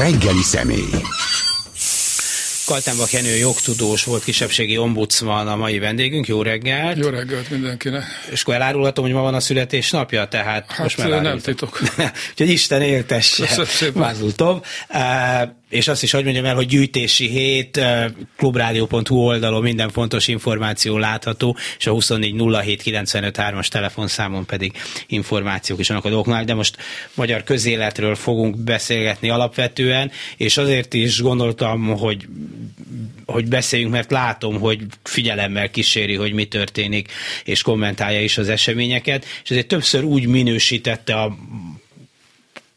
reggeli személy. Kaltenbach Jenő jogtudós volt kisebbségi ombudsman a mai vendégünk. Jó reggelt! Jó reggelt mindenkinek! És akkor elárulhatom, hogy ma van a születésnapja, tehát hát most már nem titok. Úgyhogy Isten éltesse, vázultom. Uh, és azt is hogy mondjam el, hogy gyűjtési hét, klubrádió.hu oldalon minden fontos információ látható, és a 2407953-as telefonszámon pedig információk is vannak a dolgoknál, de most magyar közéletről fogunk beszélgetni alapvetően, és azért is gondoltam, hogy hogy beszéljünk, mert látom, hogy figyelemmel kíséri, hogy mi történik, és kommentálja is az eseményeket, és ezért többször úgy minősítette a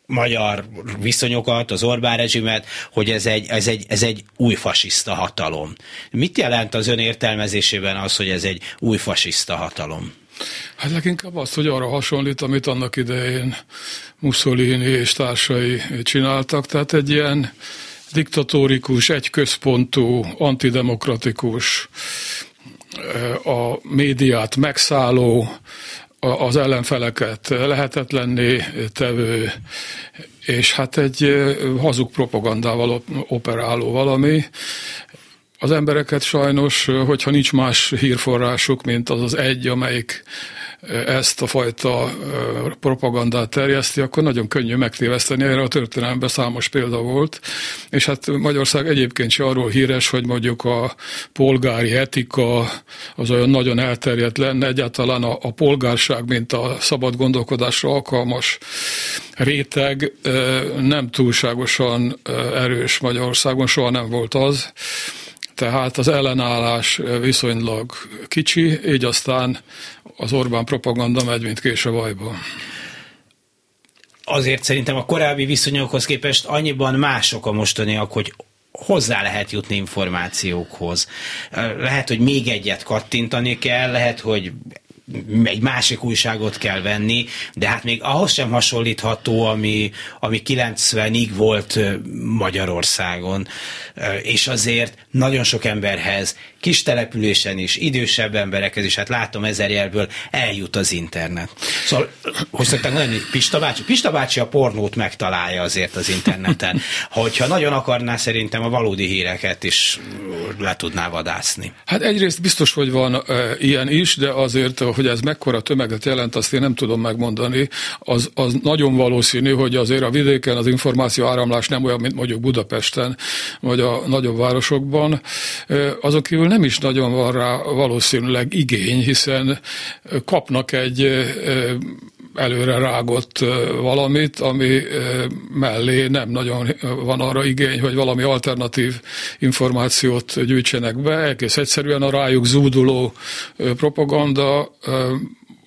magyar viszonyokat, az Orbán rezsimet, hogy ez egy, ez, egy, ez egy új fasiszta hatalom. Mit jelent az ön értelmezésében az, hogy ez egy új fasiszta hatalom? Hát leginkább azt, hogy arra hasonlít, amit annak idején Mussolini és társai csináltak, tehát egy ilyen diktatórikus, egyközpontú, antidemokratikus, a médiát megszálló, az ellenfeleket lehetetlenné tevő, és hát egy hazug propagandával operáló valami. Az embereket sajnos, hogyha nincs más hírforrásuk, mint az az egy, amelyik ezt a fajta propagandát terjeszti, akkor nagyon könnyű megtéveszteni. Erre a történelemben számos példa volt. És hát Magyarország egyébként se arról híres, hogy mondjuk a polgári etika az olyan nagyon elterjedt lenne. Egyáltalán a, a polgárság, mint a szabad gondolkodásra alkalmas réteg nem túlságosan erős Magyarországon, soha nem volt az tehát az ellenállás viszonylag kicsi, így aztán az Orbán propaganda megy, mint kés a vajba azért szerintem a korábbi viszonyokhoz képest annyiban mások a mostaniak, hogy hozzá lehet jutni információkhoz. Lehet, hogy még egyet kattintani kell, lehet, hogy egy másik újságot kell venni, de hát még ahhoz sem hasonlítható, ami, ami 90-ig volt Magyarországon. És azért nagyon sok emberhez, kis településen is, idősebb emberekhez is, hát látom ezer jelből, eljut az internet. Szóval, hogy szokták mondani, Pista bácsi? Pista bácsi a pornót megtalálja azért az interneten. Hogyha nagyon akarná, szerintem a valódi híreket is le tudná vadászni. Hát egyrészt biztos, hogy van e, ilyen is, de azért, hogy ez mekkora tömeget jelent, azt én nem tudom megmondani. Az, az nagyon valószínű, hogy azért a vidéken az információ áramlás nem olyan, mint mondjuk Budapesten, vagy a nagyobb városokban. E, azok kívül nem is nagyon van rá valószínűleg igény, hiszen kapnak egy előre rágott valamit, ami mellé nem nagyon van arra igény, hogy valami alternatív információt gyűjtsenek be. Egész egyszerűen a rájuk zúduló propaganda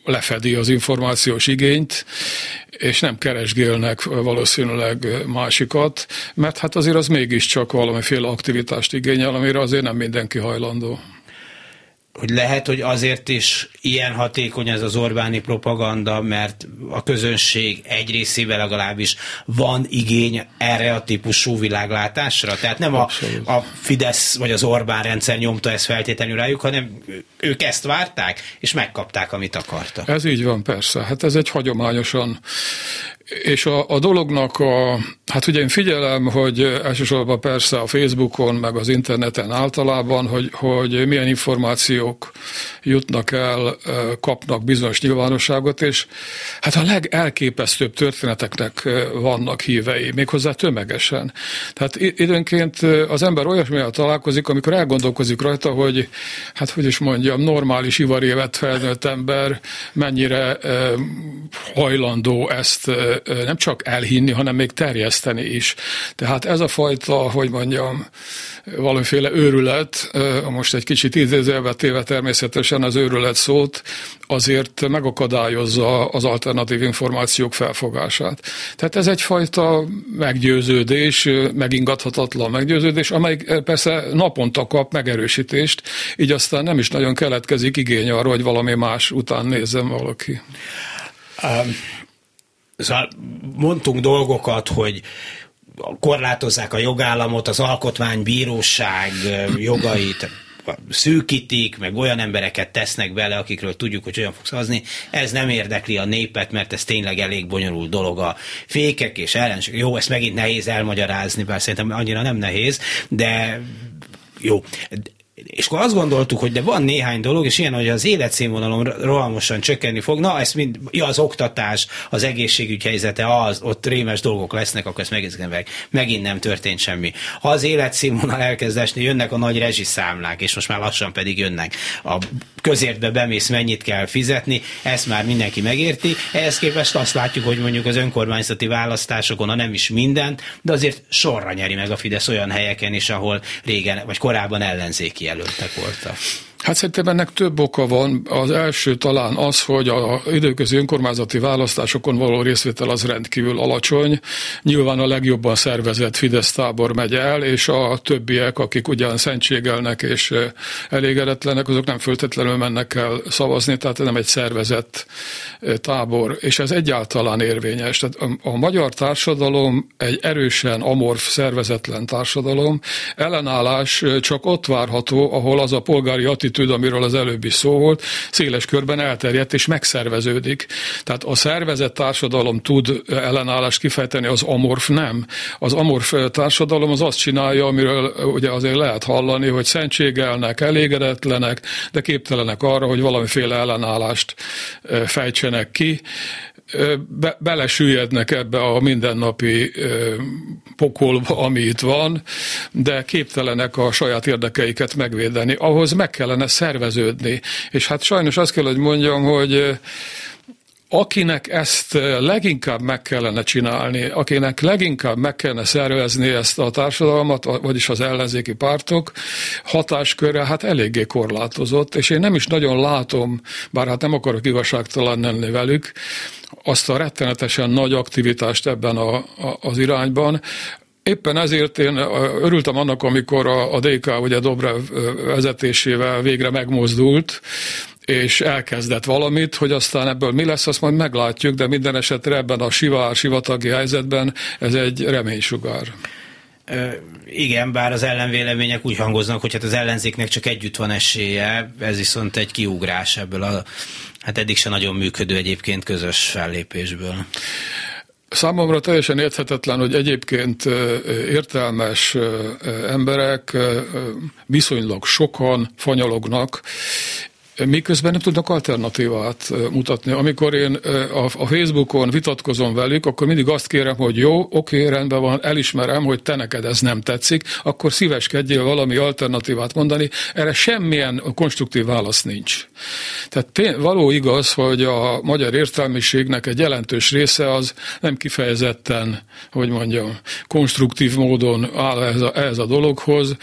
lefedi az információs igényt, és nem keresgélnek valószínűleg másikat, mert hát azért az mégiscsak valamiféle aktivitást igényel, amire azért nem mindenki hajlandó hogy lehet, hogy azért is ilyen hatékony ez az Orbáni propaganda, mert a közönség egy részével legalábbis van igény erre a típusú világlátásra. Tehát nem a, a Fidesz vagy az Orbán rendszer nyomta ezt feltétlenül rájuk, hanem ők ezt várták, és megkapták, amit akartak. Ez így van, persze. Hát ez egy hagyományosan és a, a dolognak a, hát ugye én figyelem, hogy elsősorban persze a Facebookon, meg az interneten általában, hogy, hogy milyen információk jutnak el, kapnak bizonyos nyilvánosságot, és hát a legelképesztőbb történeteknek vannak hívei, méghozzá tömegesen. Tehát időnként az ember olyasmivel találkozik, amikor elgondolkozik rajta, hogy hát hogy is mondjam, normális ivarévet felnőtt ember mennyire hajlandó ezt nem csak elhinni, hanem még terjeszteni is. Tehát ez a fajta, hogy mondjam, valamiféle őrület, most egy kicsit idézőjelbe téve természetesen az őrület szót, azért megakadályozza az alternatív információk felfogását. Tehát ez egyfajta meggyőződés, megingathatatlan meggyőződés, amely persze naponta kap megerősítést, így aztán nem is nagyon keletkezik igény arra, hogy valami más után nézzem valaki. Um, mondtunk dolgokat, hogy korlátozzák a jogállamot, az alkotmánybíróság jogait, szűkítik, meg olyan embereket tesznek bele, akikről tudjuk, hogy olyan fogsz hazni, ez nem érdekli a népet, mert ez tényleg elég bonyolult dolog a fékek és ellenség. Jó, ezt megint nehéz elmagyarázni, bár szerintem annyira nem nehéz, de jó és akkor azt gondoltuk, hogy de van néhány dolog, és ilyen, hogy az életszínvonalom rohamosan csökkenni fog, na ez mind, ja, az oktatás, az egészségügy helyzete, az, ott rémes dolgok lesznek, akkor ezt megint, meg. Megint nem történt semmi. Ha az életszínvonal elkezd esni, jönnek a nagy rezsiszámlák, és most már lassan pedig jönnek. A közértbe bemész, mennyit kell fizetni, ezt már mindenki megérti. Ehhez képest azt látjuk, hogy mondjuk az önkormányzati választásokon, ha nem is minden, de azért sorra nyeri meg a Fidesz olyan helyeken is, ahol régen, vagy korábban ellenzéki jelöltek voltak. Hát szerintem ennek több oka van. Az első talán az, hogy a időközi önkormányzati választásokon való részvétel az rendkívül alacsony. Nyilván a legjobban szervezett Fidesz tábor megy el, és a többiek, akik ugyan szentségelnek és elégedetlenek, azok nem föltétlenül mennek el szavazni, tehát nem egy szervezett tábor, és ez egyáltalán érvényes. Tehát a, magyar társadalom egy erősen amorf, szervezetlen társadalom. Ellenállás csak ott várható, ahol az a polgári attitűd, attitűd, amiről az előbb is szó volt, széles körben elterjedt és megszerveződik. Tehát a szervezett társadalom tud ellenállást kifejteni, az amorf nem. Az amorf társadalom az azt csinálja, amiről ugye azért lehet hallani, hogy szentségelnek, elégedetlenek, de képtelenek arra, hogy valamiféle ellenállást fejtsenek ki be, belesüllyednek ebbe a mindennapi pokolba, ami itt van, de képtelenek a saját érdekeiket megvédeni. Ahhoz meg kellene szerveződni. És hát sajnos azt kell, hogy mondjam, hogy akinek ezt leginkább meg kellene csinálni, akinek leginkább meg kellene szervezni ezt a társadalmat, vagyis az ellenzéki pártok hatásköre hát eléggé korlátozott, és én nem is nagyon látom, bár hát nem akarok igazságtalan lenni velük, azt a rettenetesen nagy aktivitást ebben a, a, az irányban, Éppen ezért én örültem annak, amikor a, a DK ugye Dobrev vezetésével végre megmozdult, és elkezdett valamit, hogy aztán ebből mi lesz, azt majd meglátjuk, de minden esetre ebben a sivár, sivatagi helyzetben ez egy reménysugár. Ö, igen, bár az ellenvélemények úgy hangoznak, hogy hát az ellenzéknek csak együtt van esélye, ez viszont egy kiugrás ebből a, hát eddig se nagyon működő egyébként közös fellépésből. Számomra teljesen érthetetlen, hogy egyébként értelmes emberek viszonylag sokan fanyalognak, miközben nem tudnak alternatívát mutatni. Amikor én a Facebookon vitatkozom velük, akkor mindig azt kérem, hogy jó, oké, rendben van, elismerem, hogy te neked ez nem tetszik, akkor szíveskedjél valami alternatívát mondani. Erre semmilyen konstruktív válasz nincs. Tehát tény, való igaz, hogy a magyar értelmiségnek egy jelentős része az nem kifejezetten, hogy mondjam, konstruktív módon áll ehhez a, ehhez a dologhoz,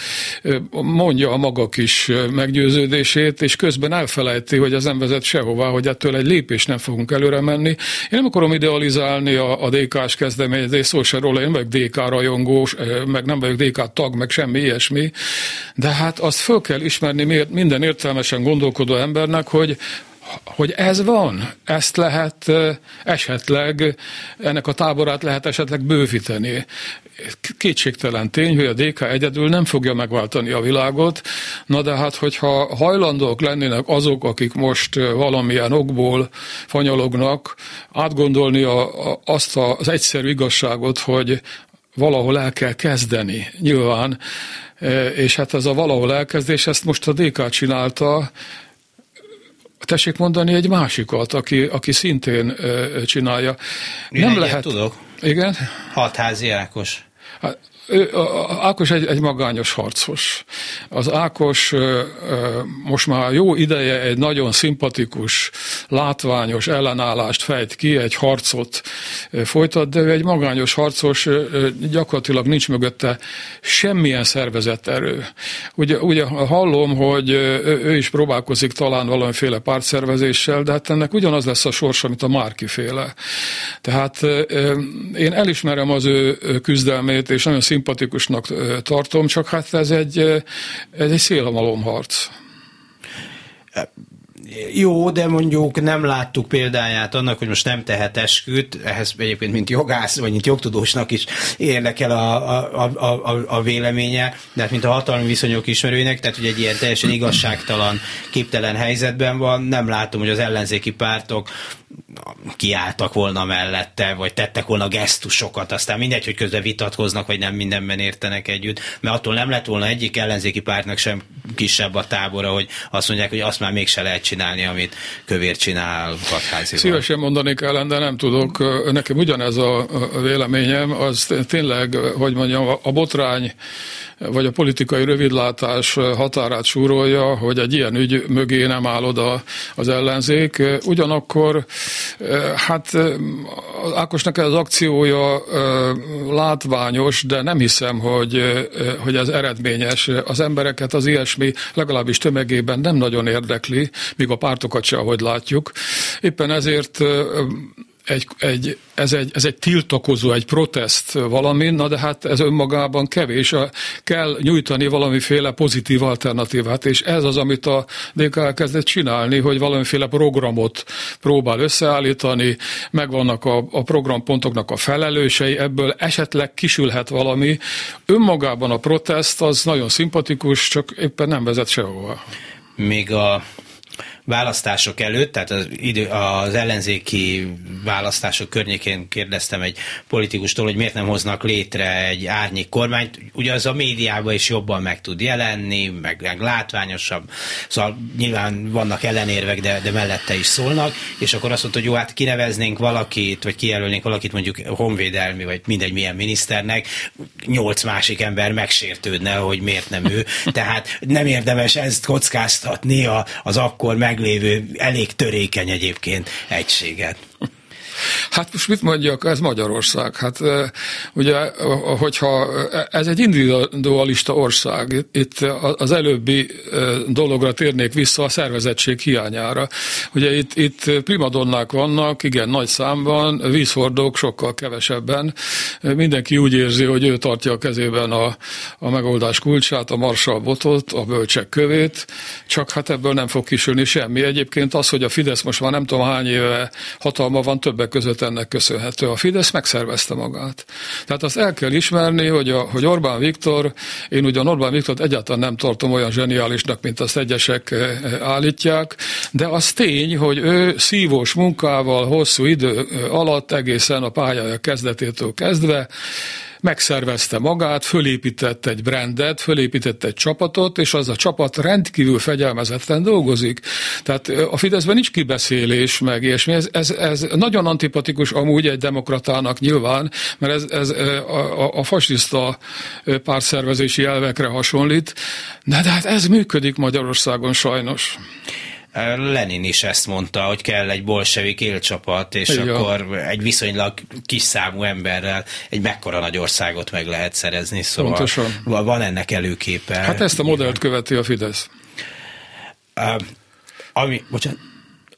mondja a maga kis meggyőződését, és közben elfelejti, hogy ez nem vezet sehová, hogy ettől egy lépés nem fogunk előre menni. Én nem akarom idealizálni a, a DK-s kezdeményezést, szó se róla, én vagyok DK rajongós, meg nem vagyok DK tag, meg semmi ilyesmi, de hát azt föl kell ismerni minden értelmesen gondolkodó embernek, hogy hogy ez van, ezt lehet esetleg, ennek a táborát lehet esetleg bővíteni. Kétségtelen tény, hogy a DK egyedül nem fogja megváltani a világot, na de hát, hogyha hajlandók lennének azok, akik most valamilyen okból fanyalognak, átgondolni a, a, azt az egyszerű igazságot, hogy valahol el kell kezdeni, nyilván, és hát ez a valahol elkezdés, ezt most a DK csinálta, Tessék mondani egy másikat, aki, aki szintén csinálja. Én Nem lehet. Tudok. Igen? Hatházi Ákos. Ő, Ákos egy, egy magányos harcos. Az Ákos most már jó ideje egy nagyon szimpatikus, látványos ellenállást fejt ki, egy harcot folytat, de ő egy magányos harcos, gyakorlatilag nincs mögötte semmilyen szervezett erő. Ugye, ugye hallom, hogy ő is próbálkozik talán valamiféle pártszervezéssel, de hát ennek ugyanaz lesz a sorsa, mint a Márki féle. Tehát én elismerem az ő küzdelmét, és nagyon szimpatikusnak tartom, csak hát ez egy, ez egy szélhamalomharc. jó, de mondjuk nem láttuk példáját annak, hogy most nem tehet esküt, ehhez egyébként mint jogász, vagy mint jogtudósnak is érdekel a, a, a, a, a véleménye, de hát mint a hatalmi viszonyok ismerőinek, tehát hogy egy ilyen teljesen igazságtalan, képtelen helyzetben van, nem látom, hogy az ellenzéki pártok kiálltak volna mellette, vagy tettek volna gesztusokat, aztán mindegy, hogy közben vitatkoznak, vagy nem mindenben értenek együtt, mert attól nem lett volna egyik ellenzéki pártnak sem kisebb a tábora, hogy azt mondják, hogy azt már mégse lehet csinálni, amit kövér csinál Katházival. Szívesen mondanék ellen, de nem tudok. Nekem ugyanez a véleményem, az tényleg, hogy mondjam, a botrány vagy a politikai rövidlátás határát súrolja, hogy egy ilyen ügy mögé nem áll oda az ellenzék. Ugyanakkor, hát Ákosnak ez az akciója látványos, de nem hiszem, hogy, hogy ez eredményes. Az embereket az ilyesmi legalábbis tömegében nem nagyon érdekli, míg a pártokat se, ahogy látjuk. Éppen ezért egy, egy, ez, egy, ez egy tiltakozó, egy protest valami, na de hát ez önmagában kevés. Kell nyújtani valamiféle pozitív alternatívát, és ez az, amit a DK elkezdett csinálni, hogy valamiféle programot próbál összeállítani, megvannak a, a programpontoknak a felelősei, ebből esetleg kisülhet valami. Önmagában a protest az nagyon szimpatikus, csak éppen nem vezet sehova. Még a választások előtt, tehát az, idő, az ellenzéki választások környékén kérdeztem egy politikustól, hogy miért nem hoznak létre egy árnyék kormányt. Ugye az a médiában is jobban meg tud jelenni, meg, meg látványosabb. Szóval nyilván vannak ellenérvek, de, de mellette is szólnak, és akkor azt mondta, hogy jó, hát kineveznénk valakit, vagy kijelölnénk valakit mondjuk honvédelmi, vagy mindegy milyen miniszternek, nyolc másik ember megsértődne, hogy miért nem ő. Tehát nem érdemes ezt kockáztatni az akkor meg meglévő, elég törékeny egyébként egységet. Hát most mit mondjak, ez Magyarország. Hát ugye, hogyha ez egy individualista ország, itt az előbbi dologra térnék vissza a szervezettség hiányára. Ugye itt, itt primadonnák vannak, igen, nagy számban, vízhordók sokkal kevesebben. Mindenki úgy érzi, hogy ő tartja a kezében a, a megoldás kulcsát, a marsal botot, a bölcsek kövét, csak hát ebből nem fog kisülni semmi. Egyébként az, hogy a Fidesz most már nem tudom hány éve hatalma van, többek között ennek köszönhető. A Fidesz megszervezte magát. Tehát azt el kell ismerni, hogy, a, hogy Orbán Viktor, én ugyan Orbán Viktort egyáltalán nem tartom olyan zseniálisnak, mint azt egyesek eh, állítják, de az tény, hogy ő szívós munkával hosszú idő alatt egészen a pályája kezdetétől kezdve megszervezte magát, fölépített egy brandet, fölépített egy csapatot, és az a csapat rendkívül fegyelmezetten dolgozik. Tehát a Fideszben nincs kibeszélés, meg ilyesmi. Ez, ez, ez nagyon antipatikus amúgy egy demokratának nyilván, mert ez, ez a, a, a fasiszta pártszervezési elvekre hasonlít, de, de hát ez működik Magyarországon sajnos. Lenin is ezt mondta, hogy kell egy bolsevik élcsapat, és Igen. akkor egy viszonylag kis számú emberrel egy mekkora nagy országot meg lehet szerezni. Szóval Pontosan. van ennek előképe. Hát ezt a modellt követi a Fidesz. Uh, ami, bocsánat,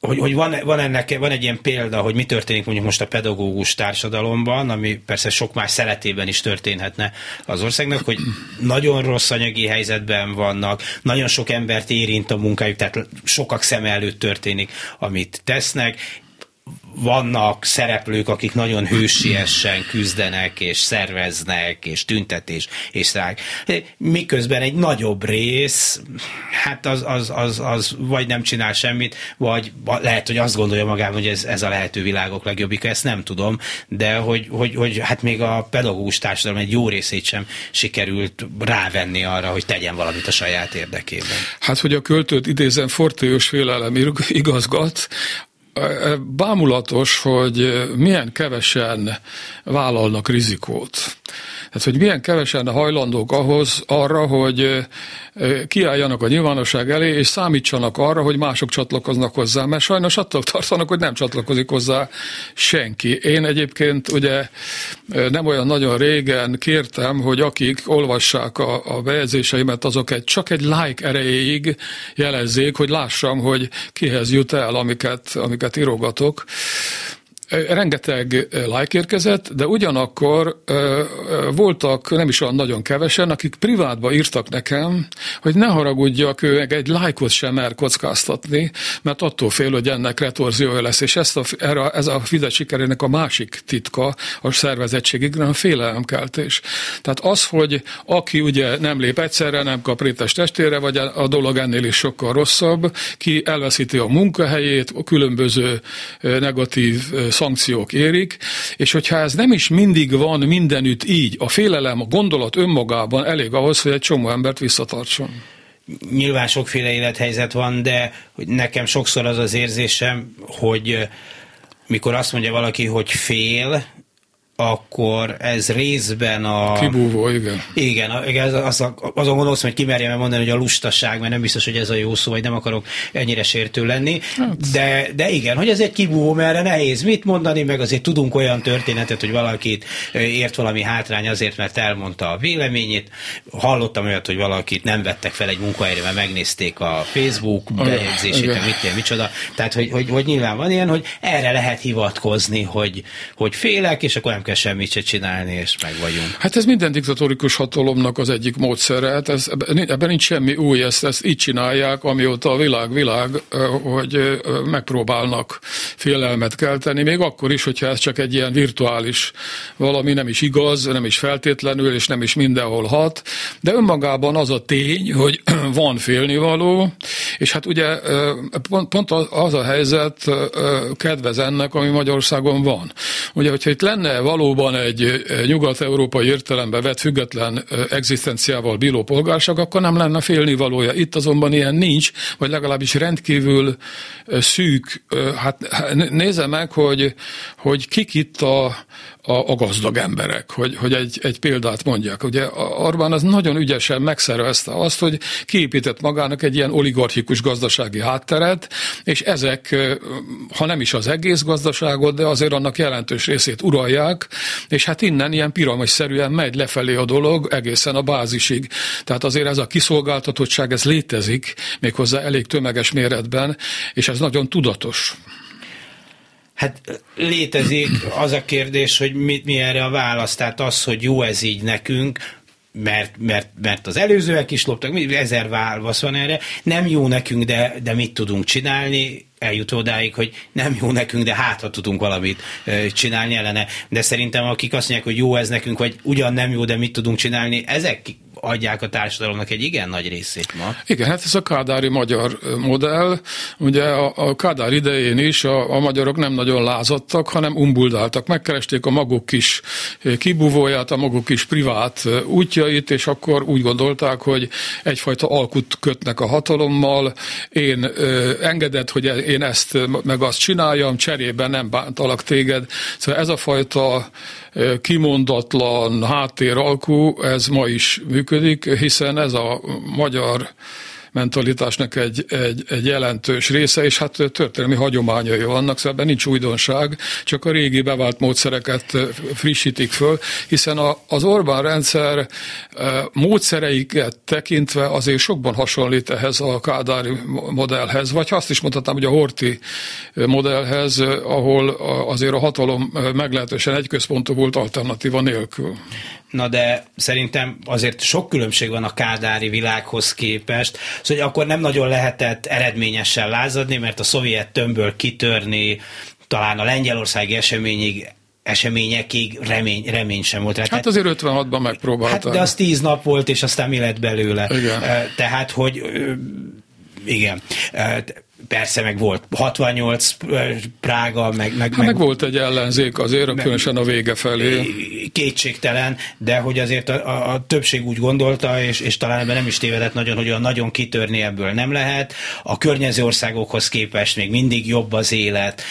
hogy, hogy van, van, ennek, van egy ilyen példa, hogy mi történik mondjuk most a pedagógus társadalomban, ami persze sok más szeletében is történhetne az országnak, hogy nagyon rossz anyagi helyzetben vannak, nagyon sok embert érint a munkájuk, tehát sokak szem előtt történik, amit tesznek, vannak szereplők, akik nagyon hősiesen küzdenek, és szerveznek, és tüntetés, és sztrájk. Miközben egy nagyobb rész, hát az, az, az, az vagy nem csinál semmit, vagy lehet, hogy azt gondolja magában, hogy ez, ez a lehető világok legjobbik, ezt nem tudom, de hogy, hogy, hogy hát még a pedagógus társadalom egy jó részét sem sikerült rávenni arra, hogy tegyen valamit a saját érdekében. Hát, hogy a költőt idézem, fortélyos félelem igazgat, bámulatos, hogy milyen kevesen vállalnak rizikót. Tehát, hogy milyen kevesen hajlandók ahhoz arra, hogy kiálljanak a nyilvánosság elé, és számítsanak arra, hogy mások csatlakoznak hozzá, mert sajnos attól tartanak, hogy nem csatlakozik hozzá senki. Én egyébként ugye nem olyan nagyon régen kértem, hogy akik olvassák a, a bejegyzéseimet, azok egy, csak egy like erejéig jelezzék, hogy lássam, hogy kihez jut el, amiket, amiket írogatok rengeteg like érkezett, de ugyanakkor voltak nem is olyan nagyon kevesen, akik privátba írtak nekem, hogy ne haragudjak, ő egy lájkot sem mer kockáztatni, mert attól fél, hogy ennek retorziója lesz, és ezt a, ez a Fidesz sikerének a másik titka, a szervezettségig, nem félelemkeltés. Tehát az, hogy aki ugye nem lép egyszerre, nem kap rétes testére, vagy a dolog ennél is sokkal rosszabb, ki elveszíti a munkahelyét, a különböző negatív szankciók érik, és hogyha ez nem is mindig van mindenütt így, a félelem, a gondolat önmagában elég ahhoz, hogy egy csomó embert visszatartson. Nyilván sokféle élethelyzet van, de nekem sokszor az az érzésem, hogy mikor azt mondja valaki, hogy fél, akkor ez részben a... Kibúvó, igen. Igen, az, az, azon gondolsz, hogy kimerjem mondani, hogy a lustaság, mert nem biztos, hogy ez a jó szó, vagy nem akarok ennyire sértő lenni, hát. de, de igen, hogy ez egy kibúvó, mert nehéz mit mondani, meg azért tudunk olyan történetet, hogy valakit ért valami hátrány azért, mert elmondta a véleményét. Hallottam olyat, hogy valakit nem vettek fel egy munkahelyre, mert megnézték a Facebook bejegyzését, mit ilyen, micsoda. Tehát, hogy, hogy, hogy nyilván van ilyen, hogy erre lehet hivatkozni, hogy, hogy félek, és akkor nem kell semmit se csinálni, és meg vagyunk. Hát ez minden diktatórikus hatalomnak az egyik módszere, hát ez, ebben nincs semmi új, ezt, ezt így csinálják, amióta a világ világ, hogy megpróbálnak félelmet kelteni, még akkor is, hogyha ez csak egy ilyen virtuális valami, nem is igaz, nem is feltétlenül, és nem is mindenhol hat, de önmagában az a tény, hogy van félnivaló, és hát ugye pont, pont az a helyzet kedvez ennek, ami Magyarországon van. Ugye, hogyha itt lenne valóban egy nyugat-európai értelembe vett független egzisztenciával bíró polgárság, akkor nem lenne félnivalója. Itt azonban ilyen nincs, vagy legalábbis rendkívül szűk. Hát nézze meg, hogy, hogy kik itt a, a, a gazdag emberek, hogy, hogy egy, egy példát mondjak. Ugye Orbán az nagyon ügyesen megszervezte azt, hogy kiépített magának egy ilyen oligarchikus gazdasági hátteret, és ezek, ha nem is az egész gazdaságot, de azért annak jelentős részét uralják, és hát innen ilyen piramidszerűen megy lefelé a dolog egészen a bázisig. Tehát azért ez a kiszolgáltatottság, ez létezik, méghozzá elég tömeges méretben, és ez nagyon tudatos. Hát létezik az a kérdés, hogy mit, mi erre a válasz. Tehát az, hogy jó ez így nekünk, mert, mert, mert az előzőek is loptak, ezer válasz van erre, nem jó nekünk, de, de mit tudunk csinálni, eljut odáig, hogy nem jó nekünk, de hát ha tudunk valamit csinálni ellene. De szerintem akik azt mondják, hogy jó ez nekünk, vagy ugyan nem jó, de mit tudunk csinálni, ezek adják a társadalomnak egy igen nagy részét ma. Igen, hát ez a kádári magyar modell. Ugye a, a Kádár idején is a, a magyarok nem nagyon lázadtak, hanem umbuldáltak. Megkeresték a maguk kis kibúvóját, a maguk kis privát útjait, és akkor úgy gondolták, hogy egyfajta alkut kötnek a hatalommal. Én ö, engedett, hogy én ezt meg azt csináljam, cserében nem bántalak téged. Szóval ez a fajta kimondatlan háttéralkú, ez ma is működik, hiszen ez a magyar mentalitásnak egy, egy, egy jelentős része, és hát történelmi hagyományai vannak, szóval ebben nincs újdonság, csak a régi bevált módszereket frissítik föl, hiszen a, az Orbán rendszer módszereiket tekintve azért sokban hasonlít ehhez a kádári modellhez, vagy azt is mondhatnám, hogy a Horti modellhez, ahol azért a hatalom meglehetősen egyközpontú volt alternatíva nélkül. Na de szerintem azért sok különbség van a kádári világhoz képest, szóval akkor nem nagyon lehetett eredményesen lázadni, mert a szovjet tömbből kitörni, talán a lengyelországi eseményig eseményekig remény, remény sem volt. Hát, hát azért 56-ban megpróbálták. Hát de az 10 nap volt, és aztán mi lett belőle. Igen. Tehát, hogy igen persze meg volt 68 Prága, meg... Meg, hát meg, volt egy ellenzék azért, meg, különösen a vége felé. Kétségtelen, de hogy azért a, a, a többség úgy gondolta, és, és talán ebben nem is tévedett nagyon, hogy olyan nagyon kitörni ebből nem lehet. A környező országokhoz képest még mindig jobb az élet,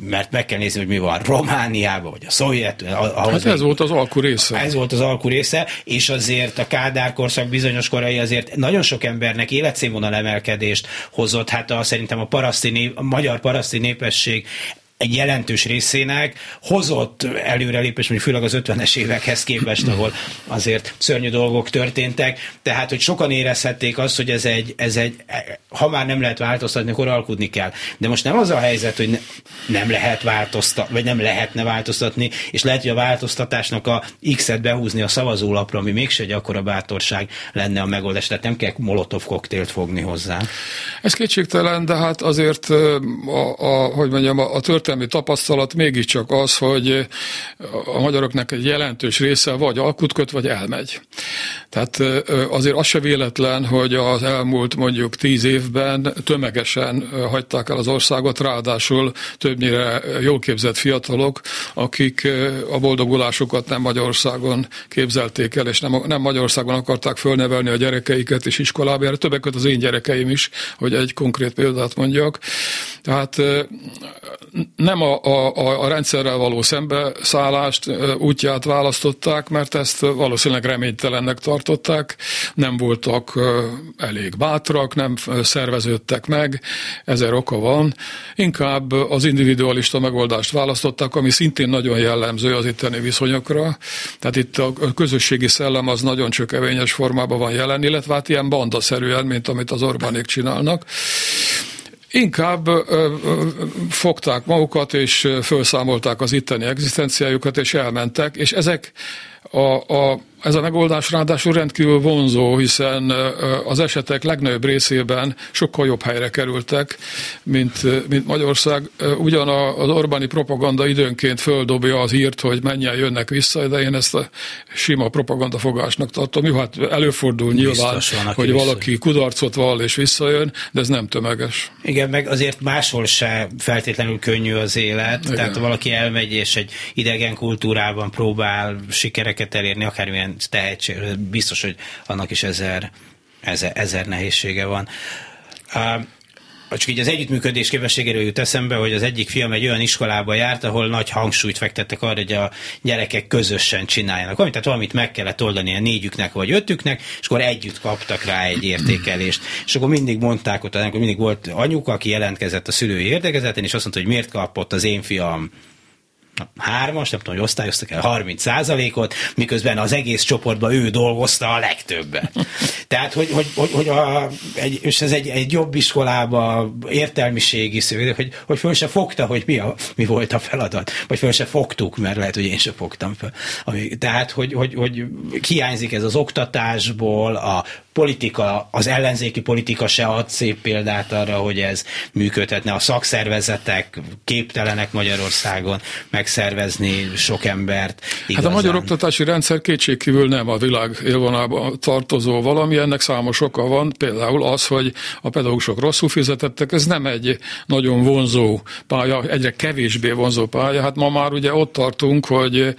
mert meg kell nézni, hogy mi van Romániában, vagy a szovjet... Ahhoz hát ez még, volt az alkú része. Ez volt az alkú része, és azért a Kádár korszak bizonyos korai azért nagyon sok embernek életszínvonal emelkedést hozott. Hát a, szerintem a, paraszti nép, a magyar paraszti népesség egy jelentős részének hozott előrelépés, mondjuk főleg az 50-es évekhez képest, ahol azért szörnyű dolgok történtek, tehát, hogy sokan érezhették azt, hogy ez egy, ez egy ha már nem lehet változtatni, akkor alkudni kell. De most nem az a helyzet, hogy ne, nem lehet változtatni, vagy nem lehetne változtatni, és lehet, hogy a változtatásnak a X-et behúzni a szavazólapra, ami mégse egy akkora bátorság lenne a megoldás, tehát nem kell molotov koktélt fogni hozzá. Ez kétségtelen, de hát azért a, a, hogy mondjam, a történelmi tapasztalat mégiscsak az, hogy a magyaroknak egy jelentős része vagy alkut köt, vagy elmegy. Tehát azért az se véletlen, hogy az elmúlt mondjuk tíz évben tömegesen hagyták el az országot, ráadásul többnyire jól képzett fiatalok, akik a boldogulásukat nem Magyarországon képzelték el, és nem, nem Magyarországon akarták fölnevelni a gyerekeiket és iskolába, erre többek között az én gyerekeim is, hogy egy konkrét példát mondjak. Tehát nem a, a, a rendszerrel való szembeszállást útját választották, mert ezt valószínűleg reménytelennek tartották, nem voltak elég bátrak, nem szerveződtek meg, ezer oka van. Inkább az individualista megoldást választottak, ami szintén nagyon jellemző az itteni viszonyokra. Tehát itt a közösségi szellem az nagyon csökevényes formában van jelen, illetve hát ilyen bandaszerűen, mint amit az Orbánék csinálnak. Inkább ö, ö, fogták magukat, és felszámolták az itteni egzisztenciájukat, és elmentek, és ezek a, a ez a megoldás ráadásul rendkívül vonzó, hiszen az esetek legnagyobb részében sokkal jobb helyre kerültek, mint, mint Magyarország. Ugyan az Orbáni propaganda időnként földobja az hírt, hogy mennyien jönnek vissza, de én ezt a sima propaganda fogásnak tartom. Jó, hát előfordul nyilván, hogy valaki vissza. kudarcot vall és visszajön, de ez nem tömeges. Igen, meg azért máshol se feltétlenül könnyű az élet, Igen. tehát valaki elmegy és egy idegen kultúrában próbál sikereket elérni, akármilyen tehetség, biztos, hogy annak is ezer, ezer, ezer nehézsége van. Csak így az együttműködés képességéről jut eszembe, hogy az egyik fiam egy olyan iskolába járt, ahol nagy hangsúlyt fektettek arra, hogy a gyerekek közösen csináljanak valamit, tehát valamit meg kellett oldani a négyüknek vagy ötüknek, és akkor együtt kaptak rá egy értékelést. És akkor mindig mondták ott, akkor mindig volt anyuka, aki jelentkezett a szülői érdekezeten, és azt mondta, hogy miért kapott az én fiam hármas, nem tudom, hogy osztályoztak el 30 százalékot, miközben az egész csoportban ő dolgozta a legtöbbet. Tehát, hogy, hogy, hogy, hogy a, egy, és ez egy, egy jobb iskolába értelmiségi szöveg, hogy, hogy föl se fogta, hogy mi, a, mi volt a feladat, vagy föl se fogtuk, mert lehet, hogy én se fogtam fel. Ami, tehát, hogy, hogy, hogy hiányzik ez az oktatásból, a politika, az ellenzéki politika se ad szép példát arra, hogy ez működhetne. A szakszervezetek képtelenek Magyarországon megszervezni sok embert. Igazán. Hát a magyar oktatási rendszer kétségkívül nem a világ élvonába tartozó valami, ennek számos oka van, például az, hogy a pedagógusok rosszul fizetettek, ez nem egy nagyon vonzó pálya, egyre kevésbé vonzó pálya. Hát ma már ugye ott tartunk, hogy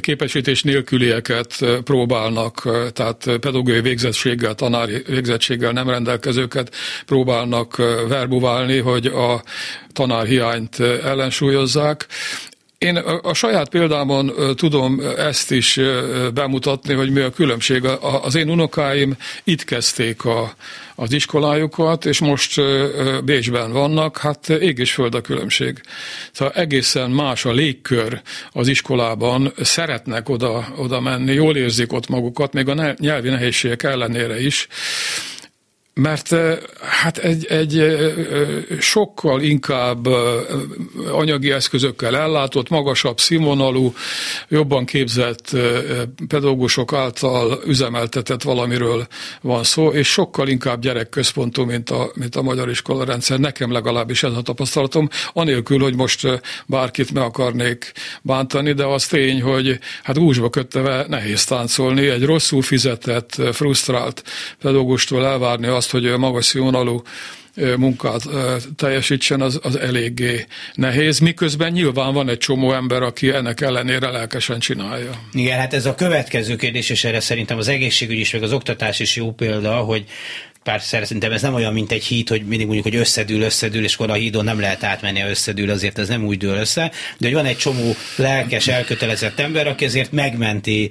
képesítés nélkülieket próbálnak, tehát pedagógiai végzettséggel, tanári végzettséggel nem rendelkezőket próbálnak verbuválni, hogy a tanárhiányt ellensúlyozzák. Én a saját példámon tudom ezt is bemutatni, hogy mi a különbség. Az én unokáim itt kezdték a, az iskolájukat, és most Bécsben vannak, hát ég és föld a különbség. Szóval egészen más a légkör az iskolában, szeretnek oda, oda menni, jól érzik ott magukat, még a nyelvi nehézségek ellenére is mert hát egy, egy sokkal inkább anyagi eszközökkel ellátott, magasabb színvonalú, jobban képzett pedagógusok által üzemeltetett valamiről van szó, és sokkal inkább gyerekközpontú, mint a, mint a magyar iskola rendszer. Nekem legalábbis ez a tapasztalatom, anélkül, hogy most bárkit meg akarnék bántani, de az tény, hogy hát úzsba kötve nehéz táncolni, egy rosszul fizetett, frusztrált pedagógustól elvárni azt, azt, hogy magas színvonalú munkát teljesítsen, az, az eléggé nehéz, miközben nyilván van egy csomó ember, aki ennek ellenére lelkesen csinálja. Igen, hát ez a következő kérdés, és erre szerintem az egészségügy is, meg az oktatás is jó példa, hogy pár szerintem ez nem olyan, mint egy híd, hogy mindig mondjuk, hogy összedül, összedül, és akkor a hídon nem lehet átmenni, ha összedül, azért ez nem úgy dől össze, de hogy van egy csomó lelkes, elkötelezett ember, aki azért megmenti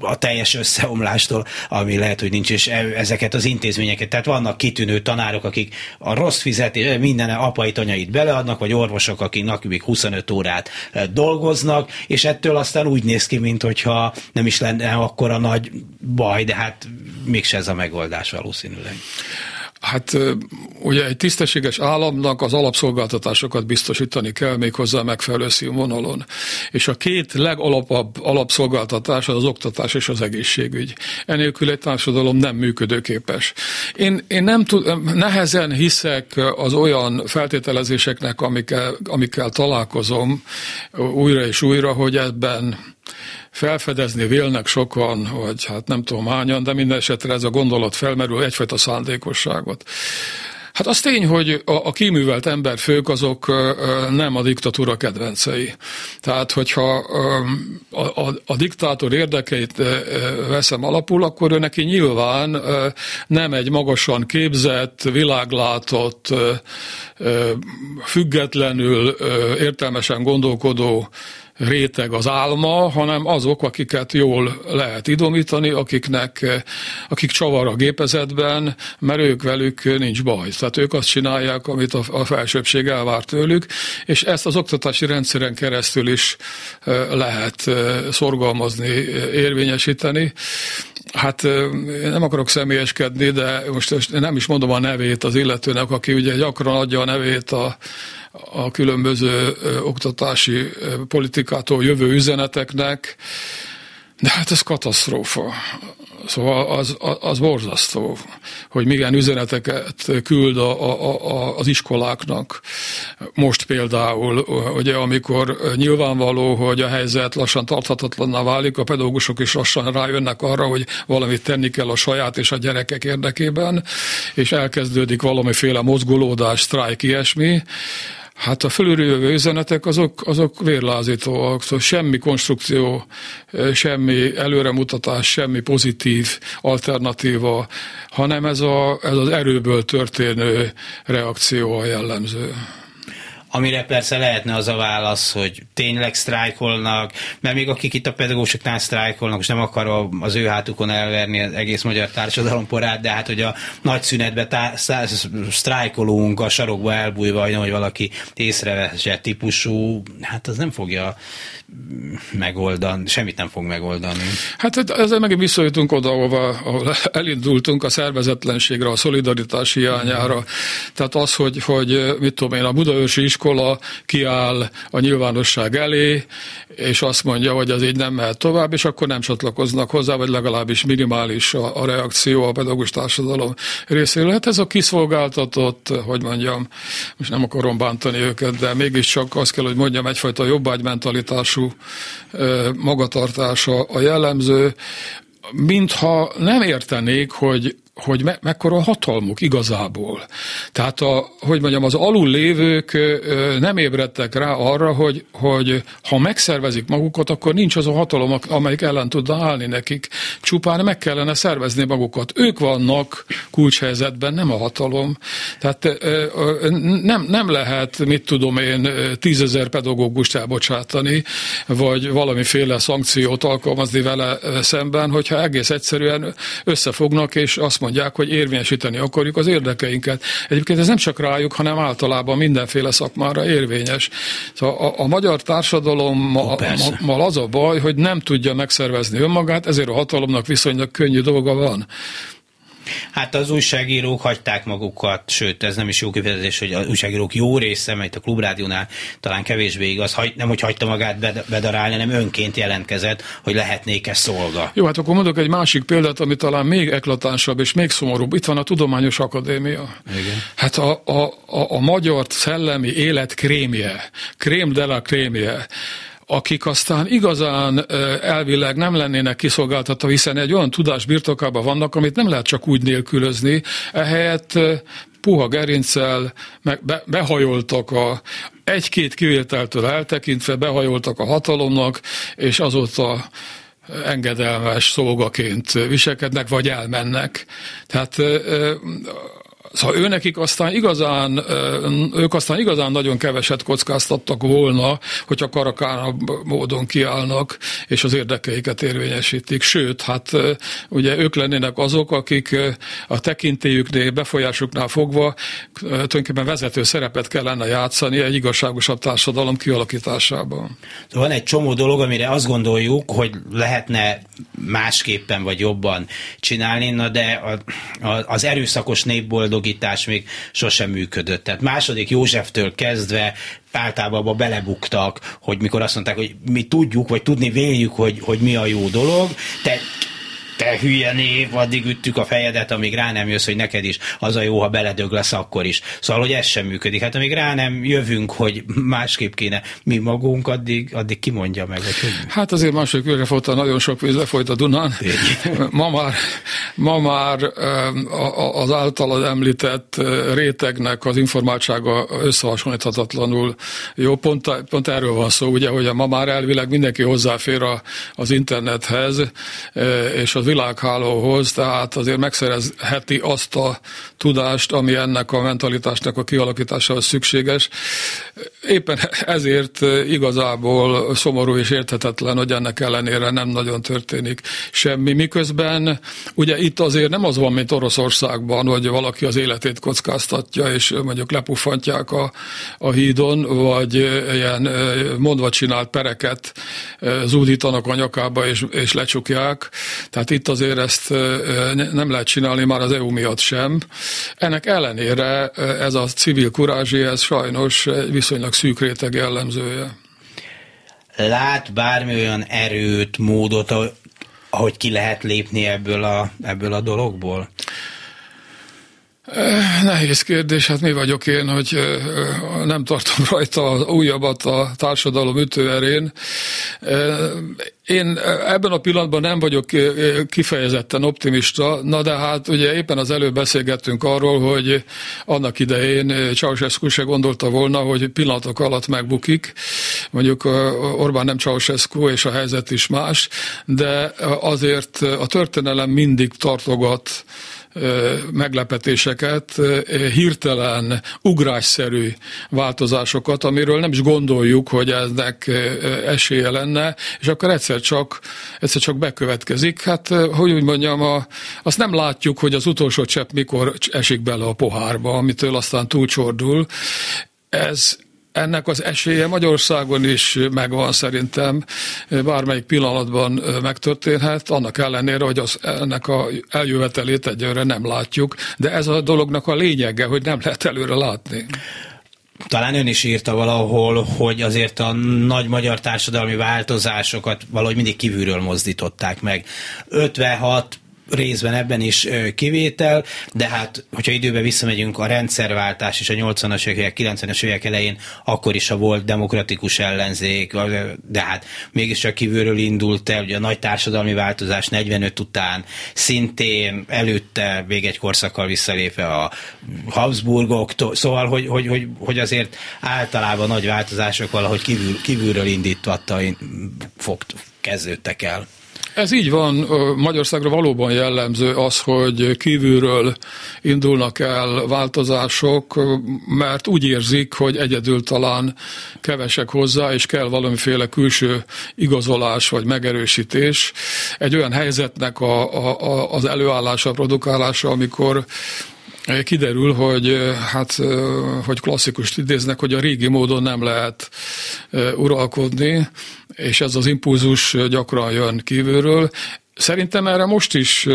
a teljes összeomlástól, ami lehet, hogy nincs, és e, ezeket az intézményeket. Tehát vannak kitűnő tanárok, akik a rossz fizetés, minden apait, anyait beleadnak, vagy orvosok, akik napig 25 órát dolgoznak, és ettől aztán úgy néz ki, mintha nem is lenne akkor a nagy baj, de hát mégse ez a megoldás valószínűleg. Hát ugye egy tisztességes államnak az alapszolgáltatásokat biztosítani kell még hozzá megfelelő színvonalon. És a két legalapabb alapszolgáltatás az, az oktatás és az egészségügy. Enélkül egy társadalom nem működőképes. Én, én nem tud, nehezen hiszek az olyan feltételezéseknek, amikkel, amikkel találkozom újra és újra, hogy ebben felfedezni vélnek sokan, vagy hát nem tudom hányan, de minden esetre ez a gondolat felmerül egyfajta szándékosságot. Hát az tény, hogy a, a kiművelt emberfők azok nem a diktatúra kedvencei. Tehát, hogyha a, a, a diktátor érdekeit veszem alapul, akkor ő neki nyilván nem egy magasan képzett, világlátott, függetlenül értelmesen gondolkodó réteg az álma, hanem azok, akiket jól lehet idomítani, akiknek, akik csavar a gépezetben, mert ők velük nincs baj. Tehát ők azt csinálják, amit a, a felsőbbség elvár tőlük, és ezt az oktatási rendszeren keresztül is lehet szorgalmazni, érvényesíteni. Hát nem akarok személyeskedni, de most nem is mondom a nevét az illetőnek, aki ugye gyakran adja a nevét a, a különböző oktatási politikától jövő üzeneteknek, de hát ez katasztrófa. Szóval az, az borzasztó, hogy milyen üzeneteket küld a, a, a, az iskoláknak. Most például, ugye amikor nyilvánvaló, hogy a helyzet lassan tarthatatlanná válik, a pedagógusok is lassan rájönnek arra, hogy valamit tenni kell a saját és a gyerekek érdekében, és elkezdődik valamiféle mozgolódás, sztrájk, ilyesmi, Hát a fölülről üzenetek azok, azok vérlázítóak, szóval semmi konstrukció, semmi előremutatás, semmi pozitív alternatíva, hanem ez, a, ez az erőből történő reakció a jellemző amire persze lehetne az a válasz, hogy tényleg sztrájkolnak, mert még akik itt a pedagógusoknál sztrájkolnak, és nem akarom az ő hátukon elverni az egész magyar társadalom porát, de hát, hogy a nagy szünetbe tá- sztrájkolunk a sarokba elbújva, hogy valaki észrevesse típusú, hát az nem fogja megoldani, semmit nem fog megoldani. Hát ezzel megint visszajutunk oda, ahol elindultunk a szervezetlenségre, a szolidaritás hiányára. Tehát az, hogy, hogy mit tudom én, a Budaörsi iskola kiáll a nyilvánosság elé, és azt mondja, hogy az így nem mehet tovább, és akkor nem csatlakoznak hozzá, vagy legalábbis minimális a, a reakció a pedagógus társadalom részéről. Hát ez a kiszolgáltatott, hogy mondjam, most nem akarom bántani őket, de mégiscsak azt kell, hogy mondjam, egyfajta jobbágymentalitású magatartása a jellemző, mintha nem értenék, hogy hogy me, mekkora hatalmuk igazából. Tehát, a, hogy mondjam, az alul lévők nem ébredtek rá arra, hogy, hogy ha megszervezik magukat, akkor nincs az a hatalom, amelyik ellen tudna állni nekik. Csupán meg kellene szervezni magukat. Ők vannak kulcshelyzetben, nem a hatalom. Tehát nem, nem lehet, mit tudom én, tízezer pedagógust elbocsátani, vagy valamiféle szankciót alkalmazni vele szemben, hogyha egész egyszerűen összefognak, és azt mondják, hogy érvényesíteni akarjuk az érdekeinket. Egyébként ez nem csak rájuk, hanem általában mindenféle szakmára érvényes. Szóval a, a magyar társadalommal az a baj, hogy nem tudja megszervezni önmagát, ezért a hatalomnak viszonylag könnyű dolga van. Hát az újságírók hagyták magukat, sőt, ez nem is jó kifejezés, hogy az újságírók jó része, mert a klubrádiónál talán kevésbé igaz, nem hogy hagyta magát bedarálni, hanem önként jelentkezett, hogy lehetnék-e szolga. Jó, hát akkor mondok egy másik példát, ami talán még eklatánsabb és még szomorúbb. Itt van a Tudományos Akadémia. Igen. Hát a, a, a, a magyar szellemi élet krémje, krém de la krémje, akik aztán igazán elvileg nem lennének kiszolgáltatva, hiszen egy olyan tudás birtokában vannak, amit nem lehet csak úgy nélkülözni, ehelyett puha gerincel meg be, behajoltak a egy-két kivételtől eltekintve, behajoltak a hatalomnak, és azóta engedelmes szolgaként viselkednek, vagy elmennek. Tehát Szóval ő nekik aztán igazán, ők aztán igazán nagyon keveset kockáztattak volna, hogyha karakánabb módon kiállnak, és az érdekeiket érvényesítik. Sőt, hát ugye ők lennének azok, akik a tekintélyüknél, befolyásuknál fogva tulajdonképpen vezető szerepet kellene játszani egy igazságosabb társadalom kialakításában. Van egy csomó dolog, amire azt gondoljuk, hogy lehetne másképpen vagy jobban csinálni, na de a, a, az erőszakos népboldogítás még sosem működött. Tehát második Józseftől kezdve általában belebuktak, hogy mikor azt mondták, hogy mi tudjuk, vagy tudni véljük, hogy, hogy mi a jó dolog, te te hülye név, addig üttük a fejedet, amíg rá nem jössz, hogy neked is az a jó, ha beledög lesz akkor is. Szóval, hogy ez sem működik. Hát amíg rá nem jövünk, hogy másképp kéne mi magunk, addig, addig kimondja meg. Hogy hogy... Hát azért őre folyta, nagyon sok víz lefolyt a Dunán. Ma már, ma már az általad említett rétegnek az informáltsága összehasonlíthatatlanul jó. Pont, pont erről van szó, ugye, hogy ma már elvileg mindenki hozzáfér a, az internethez, és az világhálóhoz, tehát azért megszerezheti azt a tudást, ami ennek a mentalitásnak a kialakításához szükséges. Éppen ezért igazából szomorú és érthetetlen, hogy ennek ellenére nem nagyon történik semmi. Miközben ugye itt azért nem az van, mint Oroszországban, hogy valaki az életét kockáztatja, és mondjuk lepufantják a, a hídon, vagy ilyen mondva csinált pereket zúdítanak a nyakába és, és lecsukják. Tehát itt azért ezt nem lehet csinálni már az EU miatt sem. Ennek ellenére ez a civil kurázsi, ez sajnos viszonylag szűk réteg jellemzője. Lát bármi olyan erőt, módot, ahogy ki lehet lépni ebből a, ebből a dologból? Nehéz kérdés, hát mi vagyok én, hogy nem tartom rajta az újabbat a társadalom ütőerén. Én ebben a pillanatban nem vagyok kifejezetten optimista, na de hát ugye éppen az előbb beszélgettünk arról, hogy annak idején Ceausescu se gondolta volna, hogy pillanatok alatt megbukik. Mondjuk Orbán nem Ceausescu, és a helyzet is más, de azért a történelem mindig tartogat meglepetéseket, hirtelen ugrásszerű változásokat, amiről nem is gondoljuk, hogy eznek esélye lenne, és akkor egyszer csak, egyszer csak bekövetkezik. Hát, hogy úgy mondjam, a, azt nem látjuk, hogy az utolsó csepp mikor esik bele a pohárba, amitől aztán túlcsordul. Ez, ennek az esélye Magyarországon is megvan szerintem, bármelyik pillanatban megtörténhet, annak ellenére, hogy az, ennek a eljövetelét egyőre nem látjuk, de ez a dolognak a lényege, hogy nem lehet előre látni talán ön is írta valahol, hogy azért a nagy magyar társadalmi változásokat valahogy mindig kívülről mozdították meg. 56 részben ebben is kivétel, de hát, hogyha időben visszamegyünk, a rendszerváltás és a 80-as évek, 90-es évek elején akkor is a volt demokratikus ellenzék, de hát mégiscsak kívülről indult el, ugye a nagy társadalmi változás 45 után, szintén előtte még egy korszakkal visszalépve a Habsburgok, szóval, hogy, hogy, hogy, hogy azért általában nagy változások valahogy kívül, kívülről indítvatta, fogt, kezdődtek el. Ez így van, Magyarországra valóban jellemző az, hogy kívülről indulnak el változások, mert úgy érzik, hogy egyedül talán kevesek hozzá, és kell valamiféle külső igazolás vagy megerősítés. Egy olyan helyzetnek a, a, az előállása, produkálása, amikor kiderül, hogy hát, hogy klasszikust idéznek, hogy a régi módon nem lehet uralkodni, és ez az impulzus gyakran jön kívülről. Szerintem erre most is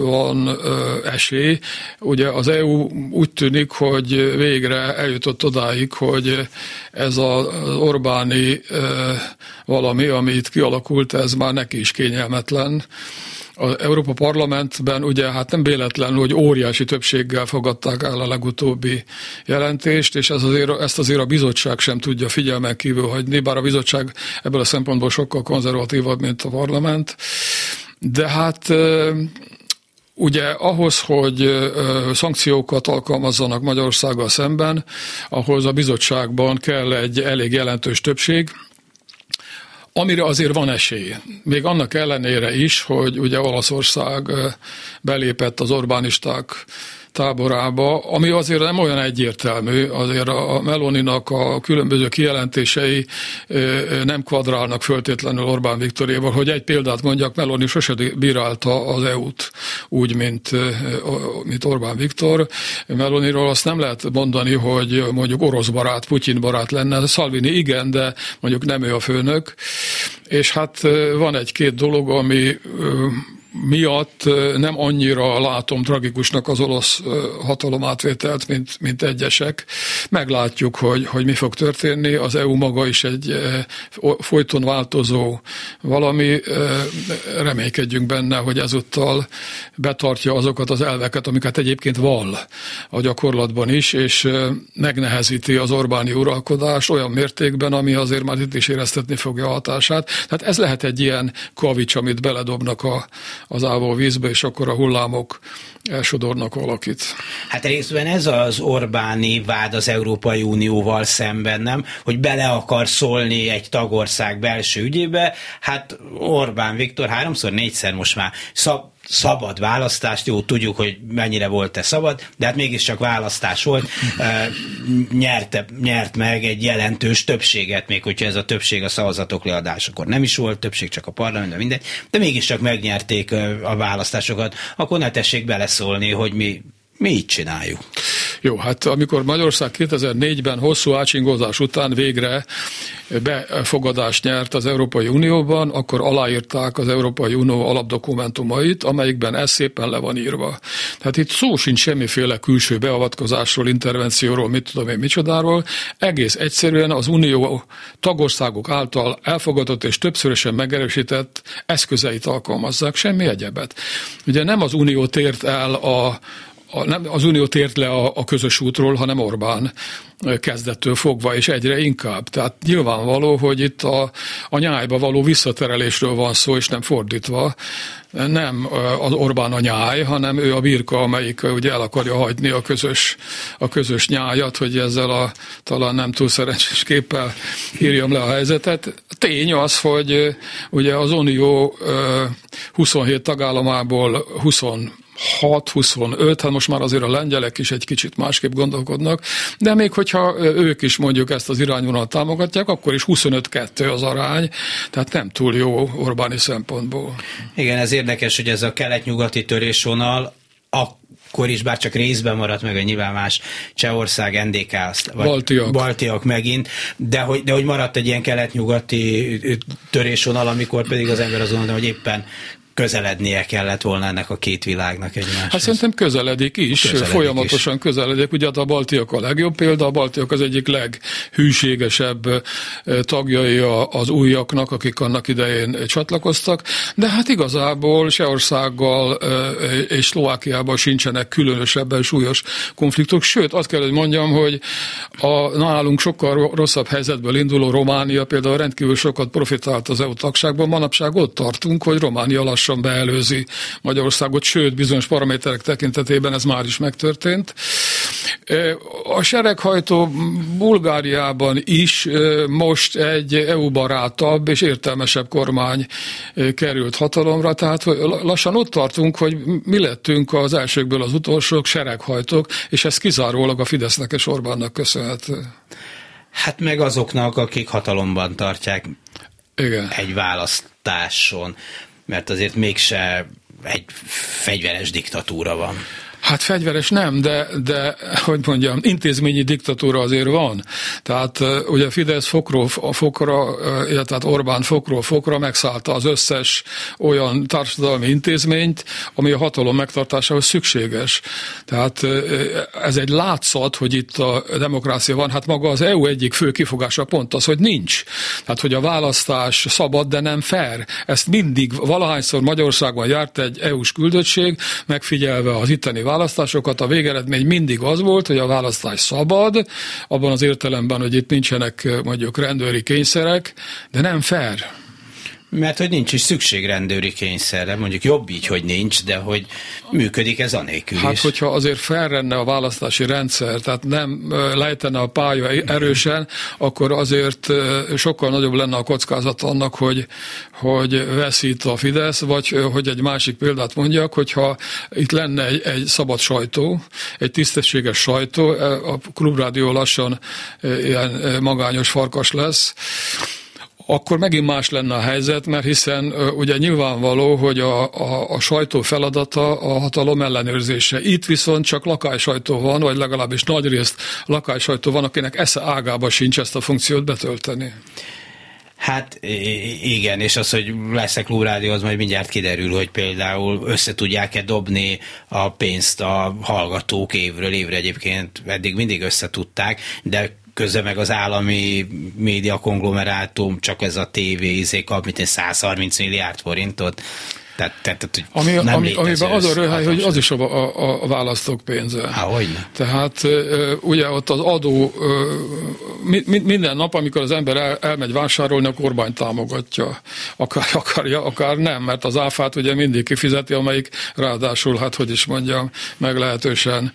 van esély. Ugye az EU úgy tűnik, hogy végre eljutott odáig, hogy ez az Orbáni valami, ami itt kialakult, ez már neki is kényelmetlen az Európa Parlamentben ugye hát nem véletlen, hogy óriási többséggel fogadták el a legutóbbi jelentést, és ez azért, ezt azért a bizottság sem tudja figyelmen kívül hagyni, bár a bizottság ebből a szempontból sokkal konzervatívabb, mint a parlament. De hát Ugye ahhoz, hogy szankciókat alkalmazzanak Magyarországgal szemben, ahhoz a bizottságban kell egy elég jelentős többség, amire azért van esély. Még annak ellenére is, hogy ugye Olaszország belépett az Orbánisták táborába, ami azért nem olyan egyértelmű, azért a Meloninak a különböző kijelentései nem kvadrálnak föltétlenül Orbán Viktoréval. Hogy egy példát mondjak, Meloni sose bírálta az EU-t úgy, mint, mint Orbán Viktor. Meloniról azt nem lehet mondani, hogy mondjuk orosz barát, Putyin barát lenne. Salvini igen, de mondjuk nem ő a főnök. És hát van egy-két dolog, ami miatt nem annyira látom tragikusnak az olasz hatalomátvételt, mint, mint egyesek. Meglátjuk, hogy, hogy mi fog történni. Az EU maga is egy folyton változó valami. Reménykedjünk benne, hogy ezúttal betartja azokat az elveket, amiket egyébként val a gyakorlatban is, és megnehezíti az Orbáni uralkodást olyan mértékben, ami azért már itt is éreztetni fogja a hatását. Tehát ez lehet egy ilyen kavics, amit beledobnak a, az ávó vízbe, és akkor a hullámok elsodornak valakit. Hát részben ez az Orbáni vád az Európai Unióval szemben, nem? Hogy bele akar szólni egy tagország belső ügyébe, hát Orbán Viktor háromszor, négyszer most már szab szabad választást, jó, tudjuk, hogy mennyire volt-e szabad, de hát mégiscsak választás volt, nyerte, nyert meg egy jelentős többséget, még hogyha ez a többség a szavazatok leadásakor nem is volt többség, csak a parlamentben mindegy, de mégiscsak megnyerték a választásokat, akkor ne tessék beleszólni, hogy mi mi így csináljuk. Jó, hát amikor Magyarország 2004-ben hosszú ácsingozás után végre befogadást nyert az Európai Unióban, akkor aláírták az Európai Unió alapdokumentumait, amelyikben ez szépen le van írva. Tehát itt szó sincs semmiféle külső beavatkozásról, intervencióról, mit tudom én, micsodáról. Egész egyszerűen az Unió tagországok által elfogadott és többszörösen megerősített eszközeit alkalmazzák, semmi egyebet. Ugye nem az Unió tért el a, a, nem az Unió tért le a, a közös útról, hanem Orbán kezdettől fogva, és egyre inkább. Tehát nyilvánvaló, hogy itt a, a nyájba való visszaterelésről van szó, és nem fordítva. Nem az Orbán a nyáj, hanem ő a birka, amelyik ugye el akarja hagyni a közös, a közös nyájat, hogy ezzel a talán nem túl szerencsés képpel írjam le a helyzetet. Tény az, hogy ugye az Unió 27 tagállamából 20 6-25, hát most már azért a lengyelek is egy kicsit másképp gondolkodnak, de még hogyha ők is mondjuk ezt az irányvonalat támogatják, akkor is 25-2 az arány, tehát nem túl jó Orbáni szempontból. Igen, ez érdekes, hogy ez a kelet-nyugati törésvonal akkor is, bár csak részben maradt meg, a nyilván más Csehország, NDK, vagy Baltiak. Baltiak megint, de hogy, de hogy maradt egy ilyen kelet-nyugati törésvonal, amikor pedig az ember azon, hogy éppen közelednie kellett volna ennek a két világnak egymáshoz. Hát szerintem közeledik is, közeledik folyamatosan is. közeledik. Ugye hát a baltiak a legjobb példa, a baltiak az egyik leghűségesebb tagjai az újaknak, akik annak idején csatlakoztak, de hát igazából Sehországgal és Szlovákiában sincsenek különösebben súlyos konfliktusok, sőt azt kell, hogy mondjam, hogy a nálunk sokkal rosszabb helyzetből induló Románia például rendkívül sokat profitált az EU tagságban, manapság ott tartunk, hogy Románia lass lassan beelőzi Magyarországot, sőt, bizonyos paraméterek tekintetében ez már is megtörtént. A sereghajtó Bulgáriában is most egy EU-barátabb és értelmesebb kormány került hatalomra, tehát lassan ott tartunk, hogy mi lettünk az elsőkből az utolsók, sereghajtók, és ez kizárólag a Fidesznek és Orbánnak köszönhető. Hát meg azoknak, akik hatalomban tartják Igen. egy választáson mert azért mégse egy fegyveres diktatúra van. Hát fegyveres nem, de, de hogy mondjam, intézményi diktatúra azért van. Tehát ugye Fidesz fokról fokra, illetve hát Orbán fokról fokra megszállta az összes olyan társadalmi intézményt, ami a hatalom megtartásához szükséges. Tehát ez egy látszat, hogy itt a demokrácia van. Hát maga az EU egyik fő kifogása pont az, hogy nincs. Tehát, hogy a választás szabad, de nem fair. Ezt mindig, valahányszor Magyarországon járt egy EU-s küldöttség, megfigyelve az itteni választást, választásokat, a végeredmény mindig az volt, hogy a választás szabad, abban az értelemben, hogy itt nincsenek mondjuk rendőri kényszerek, de nem fair. Mert hogy nincs is szükség rendőri kényszerre, mondjuk jobb így, hogy nincs, de hogy működik ez anélkül Hát, is. hogyha azért felrenne a választási rendszer, tehát nem lejtene a pálya erősen, akkor azért sokkal nagyobb lenne a kockázat annak, hogy, hogy veszít a Fidesz, vagy hogy egy másik példát mondjak, hogyha itt lenne egy, egy szabad sajtó, egy tisztességes sajtó, a klubrádió lassan ilyen magányos farkas lesz, akkor megint más lenne a helyzet, mert hiszen ugye nyilvánvaló, hogy a, a, a sajtó feladata a hatalom ellenőrzése. Itt viszont csak lakálysajtó van, vagy legalábbis nagy részt lakálysajtó van, akinek esze ágába sincs ezt a funkciót betölteni. Hát igen, és az, hogy lesz-e klubrádió, az majd mindjárt kiderül, hogy például össze tudják-e dobni a pénzt a hallgatók évről évre egyébként eddig mindig összetudták, de közben meg az állami média konglomerátum, csak ez a TV izé kap, mint 130 milliárd forintot. Tehát, tehát, tehát Ami, nem ami, amiben az a röhely, hogy az is a, a, a választók pénze. Há, hogyne. Tehát ugye ott az adó minden nap, amikor az ember el, elmegy vásárolni, a kormány támogatja. Akár akarja, akár nem, mert az áfát ugye mindig kifizeti, amelyik ráadásul, hát hogy is mondjam, meglehetősen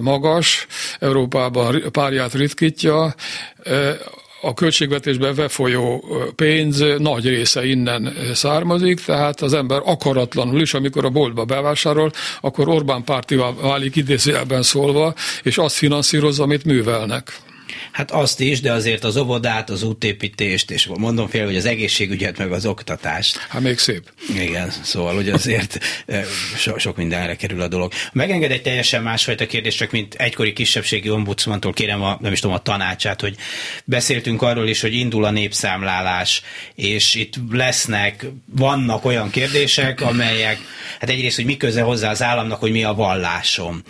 magas. Európában párját ritkítja a költségvetésbe befolyó pénz nagy része innen származik, tehát az ember akaratlanul is, amikor a boltba bevásárol, akkor Orbán pártivá válik idézőjelben szólva, és azt finanszírozza, amit művelnek. Hát azt is, de azért az óvodát, az útépítést, és mondom fél, hogy az egészségügyet, meg az oktatást. Hát még szép. Igen, szóval hogy azért so, sok mindenre kerül a dolog. Megenged egy teljesen másfajta kérdést, csak mint egykori kisebbségi ombudsmantól kérem a, nem is tudom, a tanácsát, hogy beszéltünk arról is, hogy indul a népszámlálás, és itt lesznek, vannak olyan kérdések, amelyek, hát egyrészt, hogy mi köze hozzá az államnak, hogy mi a vallásom.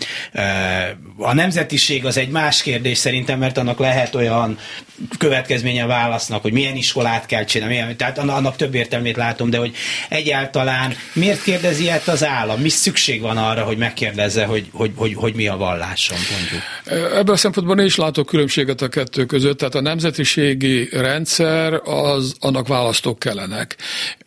A nemzetiség az egy más kérdés szerintem, mert annak lehet olyan következménye a válasznak, hogy milyen iskolát kell csinálni, milyen, tehát annak több értelmét látom, de hogy egyáltalán miért kérdezi ilyet az állam? Mi szükség van arra, hogy megkérdezze, hogy, hogy, hogy, hogy mi a vallásom, mondjuk? Ebből a szempontból én is látok különbséget a kettő között, tehát a nemzetiségi rendszer, az annak választók kellenek.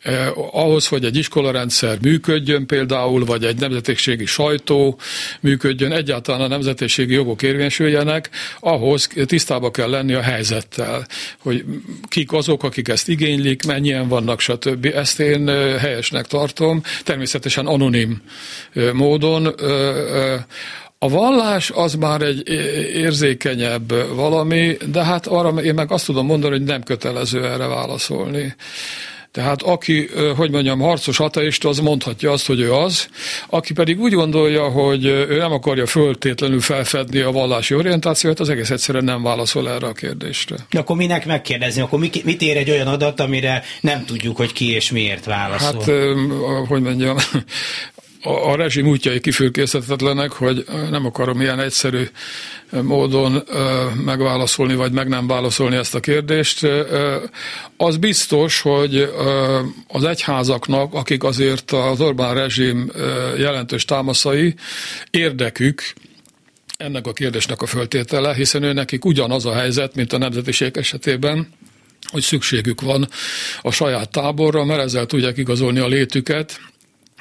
Eh, ahhoz, hogy egy iskolarendszer működjön például, vagy egy nemzetiségi sajtó működjön, egyáltalán a nemzetiségi jogok érvényesüljenek, ahhoz tisztába kell lenni a helyzettel, hogy kik azok, akik ezt igénylik, mennyien vannak, stb. Ezt én helyesnek tartom, természetesen anonim módon. A vallás az már egy érzékenyebb valami, de hát arra én meg azt tudom mondani, hogy nem kötelező erre válaszolni. Tehát aki, hogy mondjam, harcos ateista, az mondhatja azt, hogy ő az, aki pedig úgy gondolja, hogy ő nem akarja föltétlenül felfedni a vallási orientációt, az egész egyszerűen nem válaszol erre a kérdésre. De akkor minek megkérdezni? Akkor mit ér egy olyan adat, amire nem tudjuk, hogy ki és miért válaszol? Hát, hogy mondjam, a, a rezsim útjai kifürkészhetetlenek, hogy nem akarom ilyen egyszerű módon megválaszolni, vagy meg nem válaszolni ezt a kérdést. Az biztos, hogy az egyházaknak, akik azért az Orbán rezsim jelentős támaszai, érdekük, ennek a kérdésnek a föltétele, hiszen ő nekik ugyanaz a helyzet, mint a nemzetiség esetében, hogy szükségük van a saját táborra, mert ezzel tudják igazolni a létüket,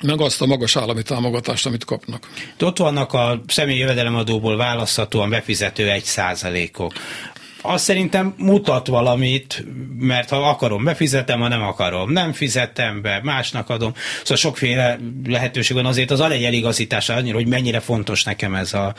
meg azt a magas állami támogatást, amit kapnak. Ott vannak a személyi jövedelemadóból választhatóan befizető egy százalékok az szerintem mutat valamit, mert ha akarom, befizetem, ha nem akarom, nem fizetem be, másnak adom. Szóval sokféle lehetőség van azért az egy eligazítása annyira, hogy mennyire fontos nekem ez a,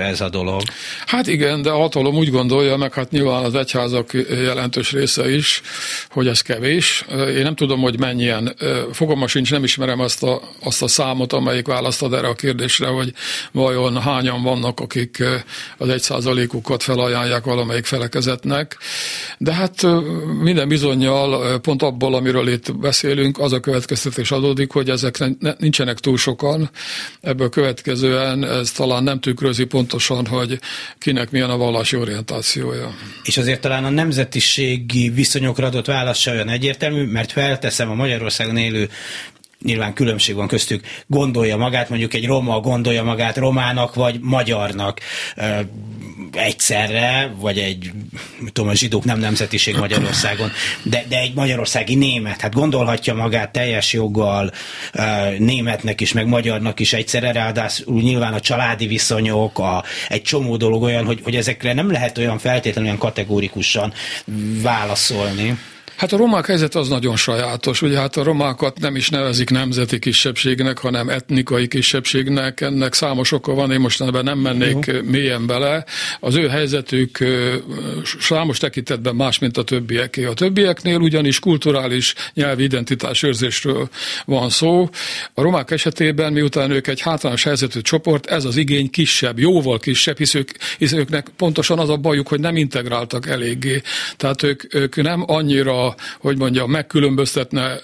ez a dolog. Hát igen, de a hatalom úgy gondolja, meg hát nyilván az egyházak jelentős része is, hogy ez kevés. Én nem tudom, hogy mennyien, fogalma sincs, nem ismerem azt a, azt a számot, amelyik választad erre a kérdésre, hogy vajon hányan vannak, akik az egy százalékukat felajánlják valamelyik felekezetnek, de hát minden bizonyal pont abból, amiről itt beszélünk, az a következtetés adódik, hogy ezek nincsenek túl sokan, ebből következően ez talán nem tükrözi pontosan, hogy kinek milyen a vallási orientációja. És azért talán a nemzetiségi viszonyokra adott válasz se olyan egyértelmű, mert felteszem a Magyarországon élő nyilván különbség van köztük, gondolja magát, mondjuk egy roma gondolja magát romának vagy magyarnak egyszerre, vagy egy, tudom, a zsidók nem nemzetiség Magyarországon, de, de egy magyarországi német, hát gondolhatja magát teljes joggal németnek is, meg magyarnak is egyszerre, ráadásul nyilván a családi viszonyok, a, egy csomó dolog olyan, hogy, hogy ezekre nem lehet olyan feltétlenül olyan kategórikusan válaszolni. Hát a romák helyzet az nagyon sajátos. Ugye hát a romákat nem is nevezik nemzeti kisebbségnek, hanem etnikai kisebbségnek. Ennek számos oka van, én most ebben nem mennék Jó. mélyen bele. Az ő helyzetük számos tekintetben más, mint a többieké. A többieknél ugyanis kulturális nyelvi identitás őrzésről van szó. A romák esetében, miután ők egy hátrányos helyzetű csoport, ez az igény kisebb, jóval kisebb, hisz, ők, hisz őknek pontosan az a bajuk, hogy nem integráltak eléggé. Tehát ők, ők nem annyira hogy mondja, megkülönböztetne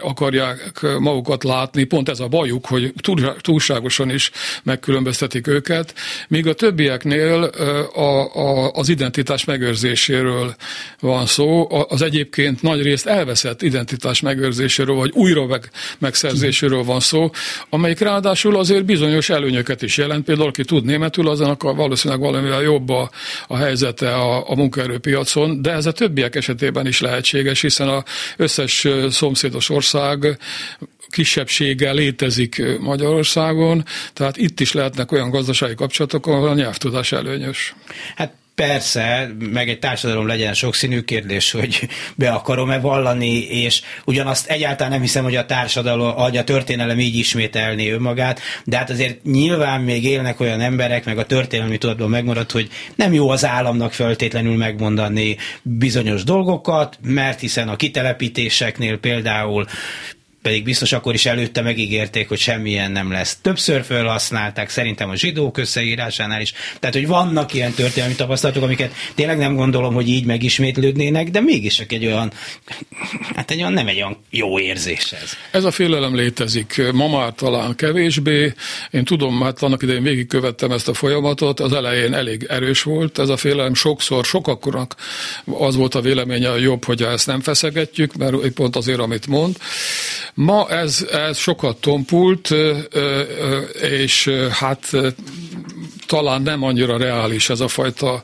akarják magukat látni, pont ez a bajuk, hogy túlságosan is megkülönböztetik őket, míg a többieknél a, a, az identitás megőrzéséről van szó, az egyébként nagy részt elveszett identitás megőrzéséről, vagy újra meg, megszerzéséről van szó, amelyik ráadásul azért bizonyos előnyöket is jelent. Például, aki tud németül, azon valószínűleg valamivel jobb a, a helyzete a, a munkaerőpiacon, de ez a többiek esetében is lehetséges lehetséges, hiszen az összes szomszédos ország kisebbséggel létezik Magyarországon, tehát itt is lehetnek olyan gazdasági kapcsolatok, ahol a nyelvtudás előnyös. Hát Persze, meg egy társadalom legyen sokszínű kérdés, hogy be akarom-e vallani, és ugyanazt egyáltalán nem hiszem, hogy a társadalom, hogy a történelem így ismételné önmagát, de hát azért nyilván még élnek olyan emberek, meg a történelmi tudatban megmaradt, hogy nem jó az államnak feltétlenül megmondani bizonyos dolgokat, mert hiszen a kitelepítéseknél például pedig biztos akkor is előtte megígérték, hogy semmilyen nem lesz. Többször felhasználták, szerintem a zsidók összeírásánál is. Tehát, hogy vannak ilyen történelmi tapasztalatok, amiket tényleg nem gondolom, hogy így megismétlődnének, de mégis egy olyan, hát egy olyan nem egy olyan jó érzés ez. Ez a félelem létezik. Ma már talán kevésbé. Én tudom, hát annak idején végigkövettem ezt a folyamatot, az elején elég erős volt. Ez a félelem sokszor, sokakkornak az volt a véleménye a jobb, hogy ezt nem feszegetjük, mert pont azért, amit mond. Ma ez, ez sokat tompult, és hát talán nem annyira reális ez a fajta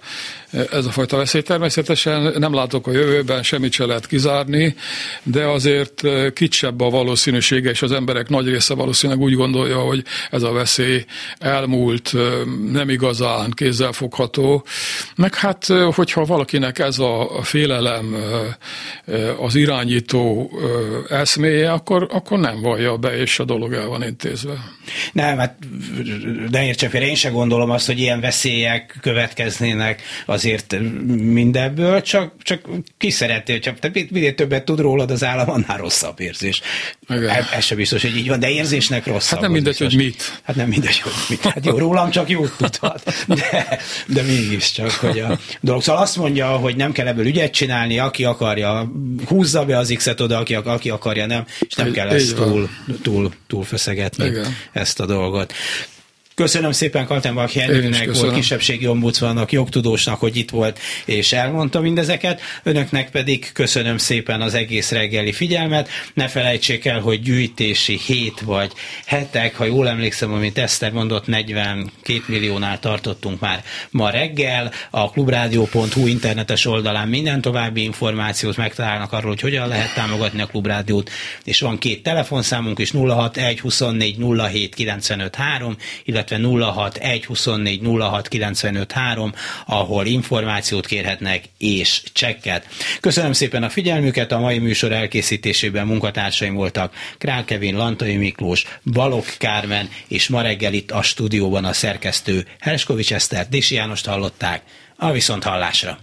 ez a fajta veszély. Természetesen nem látok a jövőben, semmit se lehet kizárni, de azért kicsebb a valószínűsége, és az emberek nagy része valószínűleg úgy gondolja, hogy ez a veszély elmúlt, nem igazán kézzelfogható. Meg hát, hogyha valakinek ez a félelem az irányító eszméje, akkor, akkor nem vallja be, és a dolog el van intézve. Nem, hát de értsen félre, én sem gondolom azt, hogy ilyen veszélyek következnének az azért mindebből, csak, csak ki szereti, hogyha tehát minél többet tud rólad az állam, annál rosszabb érzés. Ez, ez sem biztos, hogy így van, de érzésnek rosszabb. Hát nem mindegy, hogy mit. Hát nem mindegy, hogy mit. Hát jó, rólam csak jót tudhat, de, de mégiscsak, hogy a dolog. Szóval azt mondja, hogy nem kell ebből ügyet csinálni, aki akarja, húzza be az X-et oda, aki, aki akarja, nem, és nem kell ezt túl, túl, túl feszegetni, Igen. ezt a dolgot. Köszönöm szépen Kaltenbach Jenőnek, volt kisebbségi ombudsmannak, jogtudósnak, hogy itt volt és elmondta mindezeket. Önöknek pedig köszönöm szépen az egész reggeli figyelmet. Ne felejtsék el, hogy gyűjtési hét vagy hetek, ha jól emlékszem, amit Eszter mondott, 42 milliónál tartottunk már ma reggel. A klubrádió.hu internetes oldalán minden további információt megtalálnak arról, hogy hogyan lehet támogatni a klubrádiót, és van két telefonszámunk is 061 24 07 95 3, illetve illetve 061 24 06 95 3, ahol információt kérhetnek és csekket. Köszönöm szépen a figyelmüket, a mai műsor elkészítésében munkatársaim voltak Král Kevin, Lantai Miklós, Balok Kármen, és ma reggel itt a stúdióban a szerkesztő Herskovics Eszter, Dési Jánost hallották, a viszont hallásra.